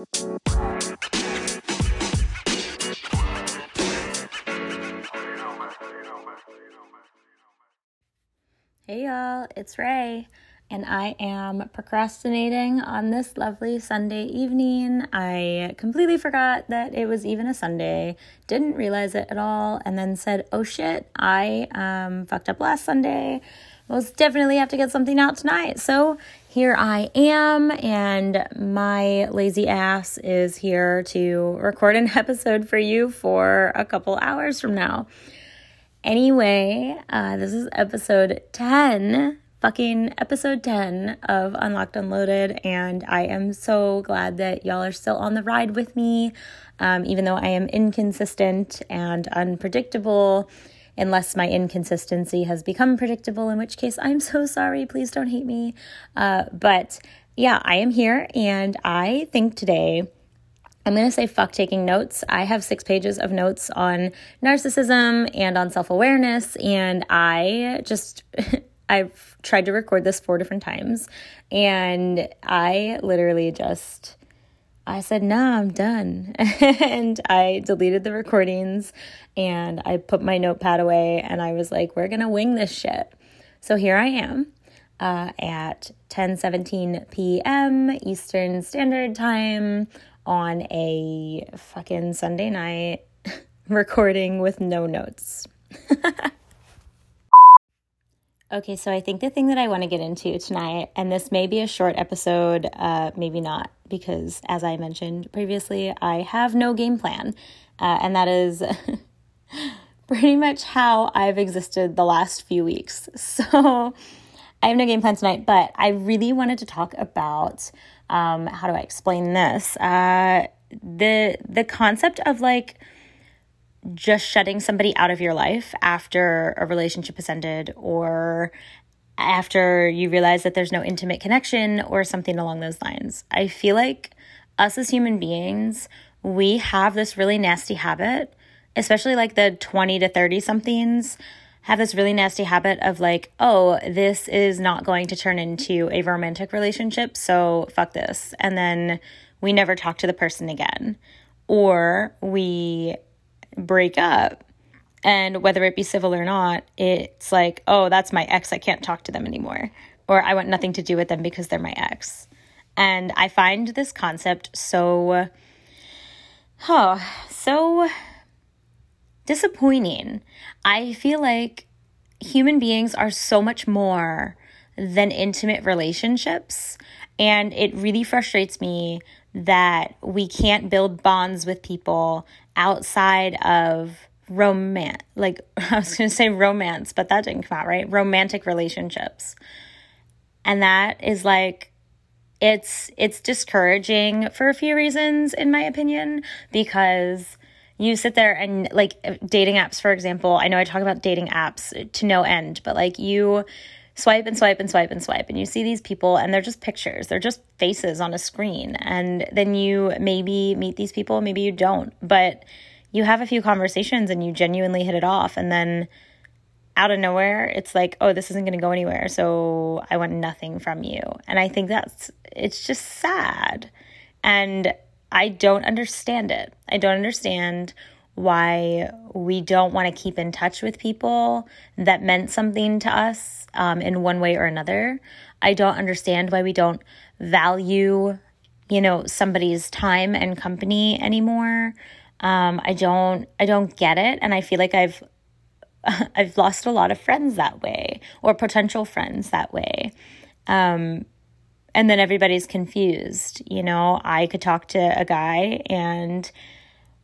Hey y'all, it's Ray, and I am procrastinating on this lovely Sunday evening. I completely forgot that it was even a Sunday, didn't realize it at all, and then said, Oh shit, I um, fucked up last Sunday. Most definitely have to get something out tonight. So here I am, and my lazy ass is here to record an episode for you for a couple hours from now. Anyway, uh, this is episode 10, fucking episode 10 of Unlocked Unloaded, and I am so glad that y'all are still on the ride with me, um, even though I am inconsistent and unpredictable, unless my inconsistency has become predictable, in which case I'm so sorry. Please don't hate me. Uh, but yeah, I am here, and I think today I'm going to say fuck taking notes. I have six pages of notes on narcissism and on self awareness, and I just. I've tried to record this four different times, and I literally just. I said, nah, I'm done. and I deleted the recordings and I put my notepad away and I was like, we're going to wing this shit. So here I am uh, at 10 17 p.m. Eastern Standard Time on a fucking Sunday night recording with no notes. okay, so I think the thing that I want to get into tonight, and this may be a short episode, uh, maybe not, because as I mentioned previously, I have no game plan. Uh, and that is pretty much how I've existed the last few weeks. So I have no game plan tonight, but I really wanted to talk about um, how do I explain this? Uh, the the concept of like just shutting somebody out of your life after a relationship has ended or after you realize that there's no intimate connection or something along those lines. I feel like us as human beings, we have this really nasty habit, especially like the 20 to 30 somethings have this really nasty habit of like, oh, this is not going to turn into a romantic relationship, so fuck this. And then we never talk to the person again. Or we break up, and whether it be civil or not, it's like, oh, that's my ex, I can't talk to them anymore. Or I want nothing to do with them because they're my ex. And I find this concept so, oh, so disappointing. I feel like human beings are so much more than intimate relationships. And it really frustrates me that we can't build bonds with people outside of romance. Like, I was going to say romance, but that didn't come out right. Romantic relationships. And that is like, it's it's discouraging for a few reasons in my opinion because you sit there and like dating apps, for example. I know I talk about dating apps to no end, but like you swipe and swipe and swipe and swipe and you see these people and they're just pictures. They're just faces on a screen and then you maybe meet these people maybe you don't. But you have a few conversations and you genuinely hit it off and then out of nowhere it's like oh this isn't going to go anywhere so i want nothing from you. And i think that's it's just sad. And I don't understand it. I don't understand why we don't want to keep in touch with people that meant something to us um, in one way or another. I don't understand why we don't value, you know, somebody's time and company anymore. Um, I don't, I don't get it, and I feel like I've, I've lost a lot of friends that way, or potential friends that way. Um, and then everybody's confused. You know, I could talk to a guy and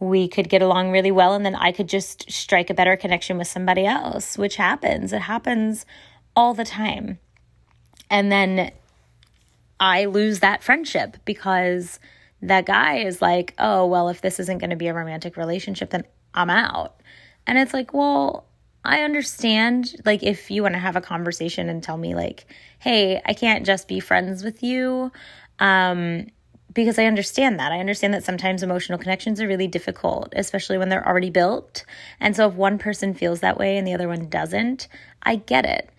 we could get along really well, and then I could just strike a better connection with somebody else, which happens. It happens all the time. And then I lose that friendship because that guy is like, oh, well, if this isn't going to be a romantic relationship, then I'm out. And it's like, well, I understand, like, if you want to have a conversation and tell me, like, hey, I can't just be friends with you. Um, because I understand that. I understand that sometimes emotional connections are really difficult, especially when they're already built. And so if one person feels that way and the other one doesn't, I get it.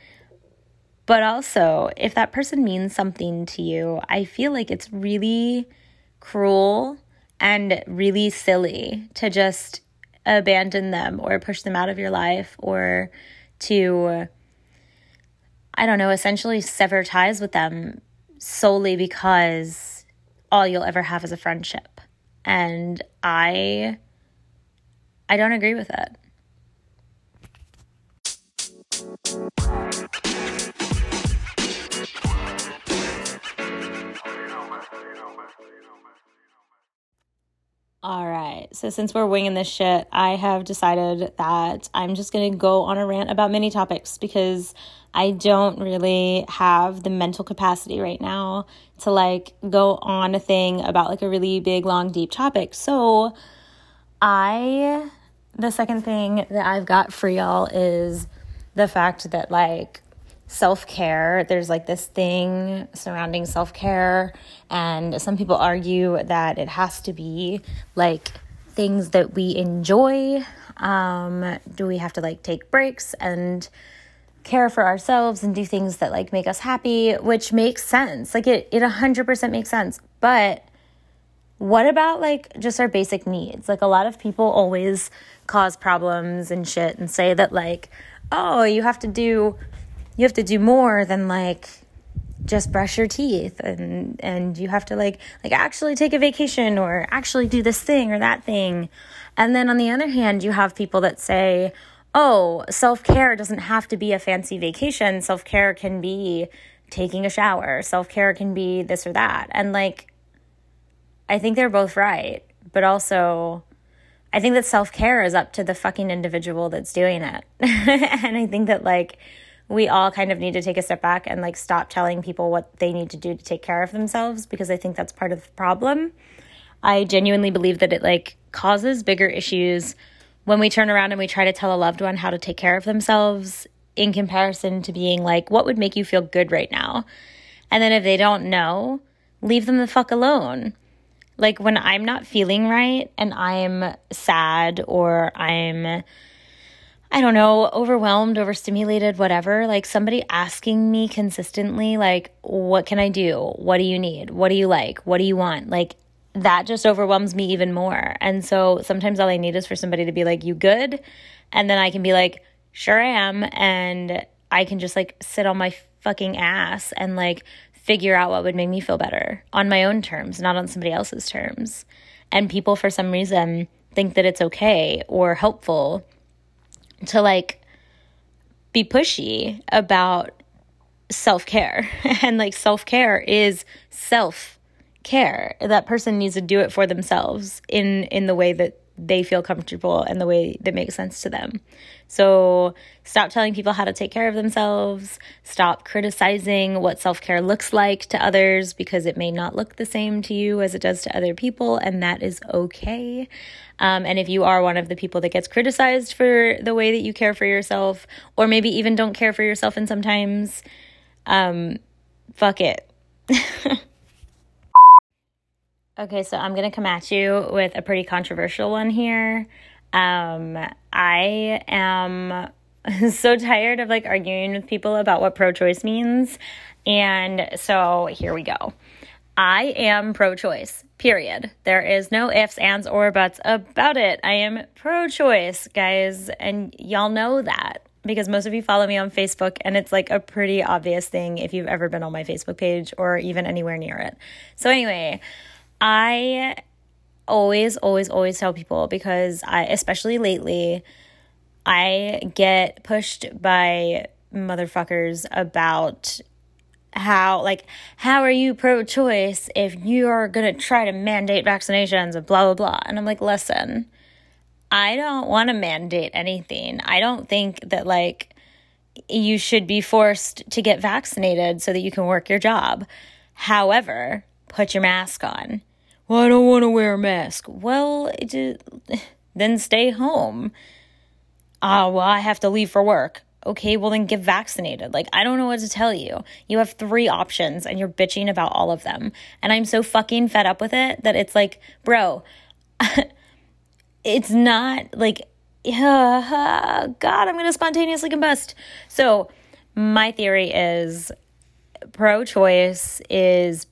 But also, if that person means something to you, I feel like it's really cruel and really silly to just abandon them or push them out of your life or to, I don't know, essentially sever ties with them solely because all you'll ever have is a friendship. And I I don't agree with it. All right. So since we're winging this shit, I have decided that I'm just going to go on a rant about many topics because I don't really have the mental capacity right now to like go on a thing about like a really big, long, deep topic. So I, the second thing that I've got for y'all is the fact that like self care. There's like this thing surrounding self care, and some people argue that it has to be like things that we enjoy. Um, do we have to like take breaks and care for ourselves and do things that like make us happy, which makes sense. Like it, it 100% makes sense. But what about like just our basic needs? Like a lot of people always cause problems and shit and say that like, oh, you have to do you have to do more than like just brush your teeth and and you have to like like actually take a vacation or actually do this thing or that thing. And then on the other hand, you have people that say, "Oh, self-care doesn't have to be a fancy vacation. Self-care can be taking a shower. Self-care can be this or that." And like I think they're both right, but also I think that self-care is up to the fucking individual that's doing it. and I think that like we all kind of need to take a step back and like stop telling people what they need to do to take care of themselves because I think that's part of the problem. I genuinely believe that it like causes bigger issues when we turn around and we try to tell a loved one how to take care of themselves in comparison to being like, what would make you feel good right now? And then if they don't know, leave them the fuck alone. Like when I'm not feeling right and I'm sad or I'm I don't know, overwhelmed, overstimulated, whatever, like somebody asking me consistently, like, what can I do? What do you need? What do you like? What do you want? Like, that just overwhelms me even more. And so sometimes all I need is for somebody to be like, you good? And then I can be like, sure I am. And I can just like sit on my fucking ass and like figure out what would make me feel better on my own terms, not on somebody else's terms. And people, for some reason, think that it's okay or helpful to like be pushy about self care. and like self care is self care. That person needs to do it for themselves in in the way that they feel comfortable and the way that makes sense to them. So stop telling people how to take care of themselves. Stop criticizing what self care looks like to others because it may not look the same to you as it does to other people, and that is okay. Um, and if you are one of the people that gets criticized for the way that you care for yourself, or maybe even don't care for yourself, and sometimes, um, fuck it. okay, so I'm gonna come at you with a pretty controversial one here. Um, I am so tired of like arguing with people about what pro choice means. And so here we go. I am pro choice, period. There is no ifs, ands, or buts about it. I am pro choice, guys, and y'all know that because most of you follow me on Facebook, and it's like a pretty obvious thing if you've ever been on my Facebook page or even anywhere near it. So, anyway, I always, always, always tell people because I, especially lately, I get pushed by motherfuckers about how like how are you pro-choice if you are going to try to mandate vaccinations and blah blah blah. And i'm like listen i don't want to mandate anything. I don't think that like you should be forced to get vaccinated so that you can work your job. However put your mask on well i don't want to wear a mask well it, then stay home ah well i have to leave for work okay, well then get vaccinated. Like, I don't know what to tell you. You have three options and you're bitching about all of them. And I'm so fucking fed up with it that it's like, bro, it's not like, uh, God, I'm going to spontaneously combust. So, my theory is pro choice is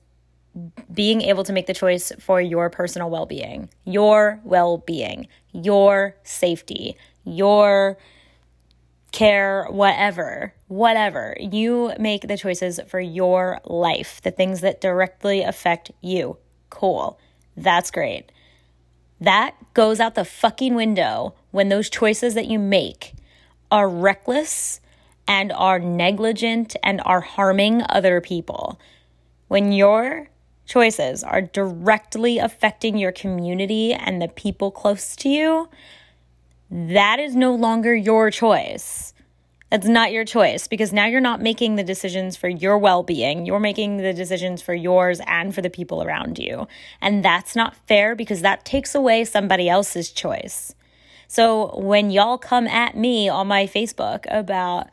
being able to make the choice for your personal well being, your well being, your safety, your care, whatever, whatever. You make the choices for your life, the things that directly affect you. Cool. That's great. That goes out the fucking window when those choices that you make are reckless and are negligent and are harming other people. When your choices are directly affecting your community and the people close to you, that is no longer your choice. That's not your choice because now you're not making the decisions for your well being. You're making the decisions for yours and for the people around you. And that's not fair because that takes away somebody else's choice. So when y'all come at me on my Facebook about,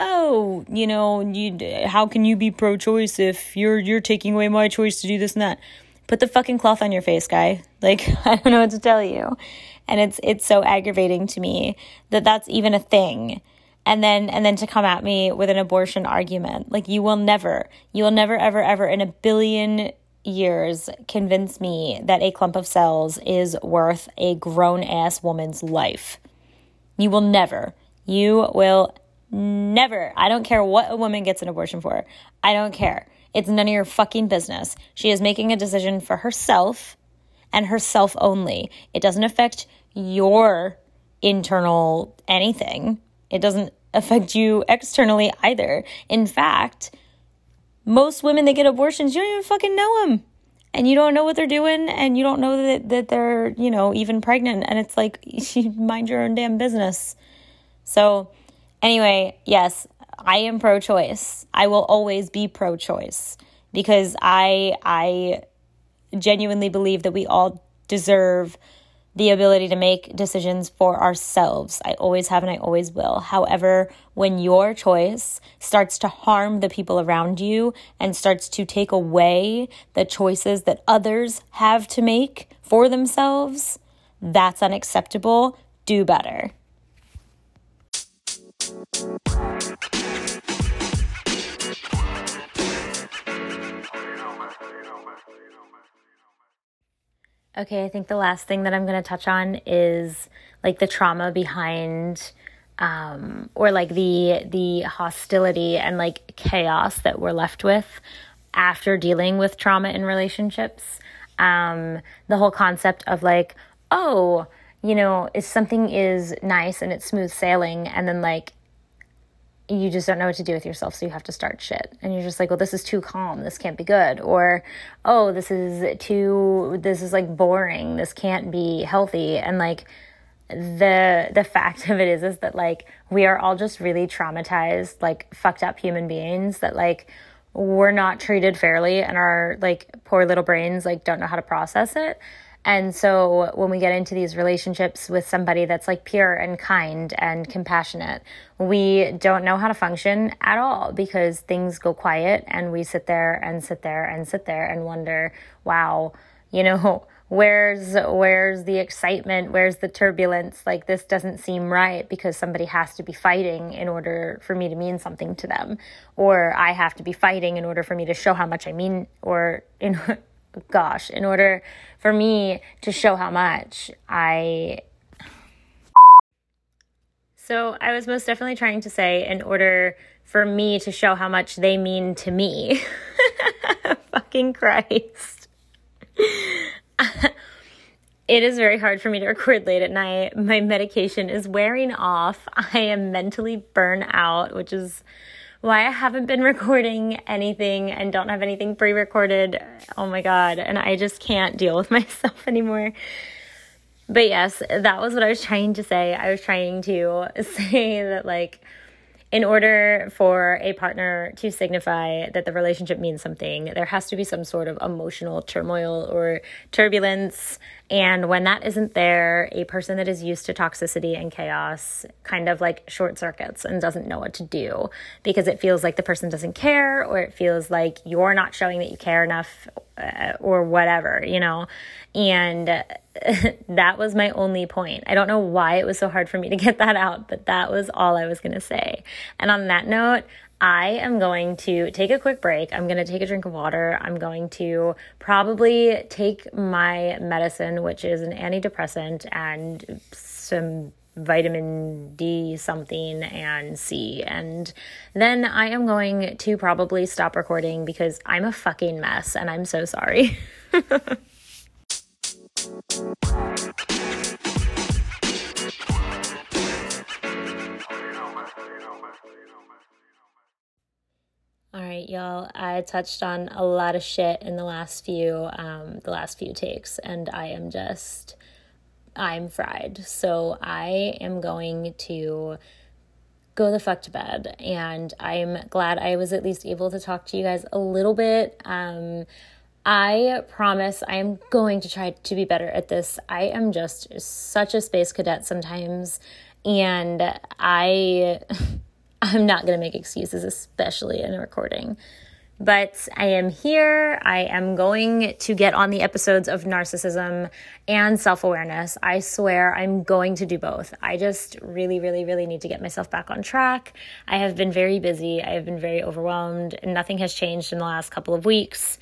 oh, you know, you, how can you be pro choice if you're, you're taking away my choice to do this and that? Put the fucking cloth on your face, guy. Like, I don't know what to tell you. And it's, it's so aggravating to me that that's even a thing and then and then to come at me with an abortion argument like you will never you will never ever ever in a billion years convince me that a clump of cells is worth a grown ass woman's life you will never you will never i don't care what a woman gets an abortion for i don't care it's none of your fucking business she is making a decision for herself and herself only it doesn't affect your internal anything it doesn't affect you externally either. In fact, most women that get abortions, you don't even fucking know them. And you don't know what they're doing, and you don't know that, that they're, you know, even pregnant. And it's like, mind your own damn business. So, anyway, yes, I am pro choice. I will always be pro choice because I, I genuinely believe that we all deserve the ability to make decisions for ourselves. I always have and I always will. However, when your choice starts to harm the people around you and starts to take away the choices that others have to make for themselves, that's unacceptable. Do better. Okay, I think the last thing that I'm going to touch on is like the trauma behind um, or like the the hostility and like chaos that we're left with after dealing with trauma in relationships. Um, the whole concept of like, oh, you know, if something is nice and it's smooth sailing, and then like you just don't know what to do with yourself, so you have to start shit. And you're just like, well, this is too calm. This can't be good. Or, oh, this is too, this is like boring. This can't be healthy. And like, the the fact of it is is that like we are all just really traumatized like fucked up human beings that like we're not treated fairly and our like poor little brains like don't know how to process it and so when we get into these relationships with somebody that's like pure and kind and compassionate, we don't know how to function at all because things go quiet and we sit there and sit there and sit there and wonder, wow, you know, where's where's the excitement? Where's the turbulence? Like this doesn't seem right because somebody has to be fighting in order for me to mean something to them. Or i have to be fighting in order for me to show how much i mean or in gosh, in order for me to show how much I. So I was most definitely trying to say, in order for me to show how much they mean to me. Fucking Christ. it is very hard for me to record late at night. My medication is wearing off. I am mentally burnt out, which is why I haven't been recording anything and don't have anything pre recorded. Oh my God. And I just can't deal with myself anymore. But yes, that was what I was trying to say. I was trying to say that, like, in order for a partner to signify that the relationship means something, there has to be some sort of emotional turmoil or turbulence. And when that isn't there, a person that is used to toxicity and chaos kind of like short circuits and doesn't know what to do because it feels like the person doesn't care or it feels like you're not showing that you care enough uh, or whatever, you know? And that was my only point. I don't know why it was so hard for me to get that out, but that was all I was going to say. And on that note, I am going to take a quick break. I'm going to take a drink of water. I'm going to probably take my medicine, which is an antidepressant and some vitamin D something and C. And then I am going to probably stop recording because I'm a fucking mess and I'm so sorry. All right, y'all. I touched on a lot of shit in the last few um the last few takes and I am just I'm fried. So I am going to go the fuck to bed and I'm glad I was at least able to talk to you guys a little bit. Um I promise I am going to try to be better at this. I am just such a space cadet sometimes and I I'm not going to make excuses, especially in a recording. But I am here. I am going to get on the episodes of narcissism and self awareness. I swear I'm going to do both. I just really, really, really need to get myself back on track. I have been very busy. I have been very overwhelmed, nothing has changed in the last couple of weeks.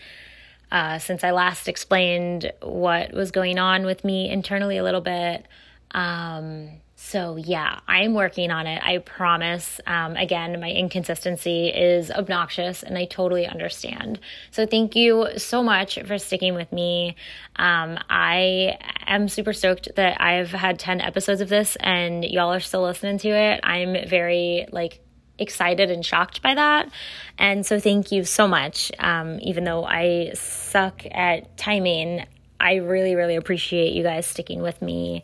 Uh, since I last explained what was going on with me internally a little bit. Um, so, yeah, I'm working on it. I promise. Um, again, my inconsistency is obnoxious and I totally understand. So, thank you so much for sticking with me. Um, I am super stoked that I've had 10 episodes of this and y'all are still listening to it. I'm very, like, excited and shocked by that. And so, thank you so much. Um, even though I suck at timing, I really, really appreciate you guys sticking with me.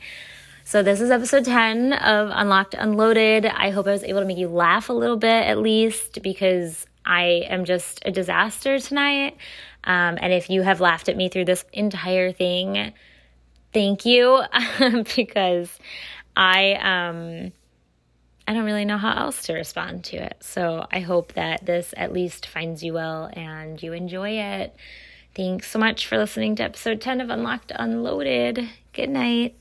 So, this is episode 10 of Unlocked Unloaded. I hope I was able to make you laugh a little bit at least because I am just a disaster tonight. Um, and if you have laughed at me through this entire thing, thank you because I um I don't really know how else to respond to it. So I hope that this at least finds you well and you enjoy it. Thanks so much for listening to episode 10 of Unlocked Unloaded. Good night.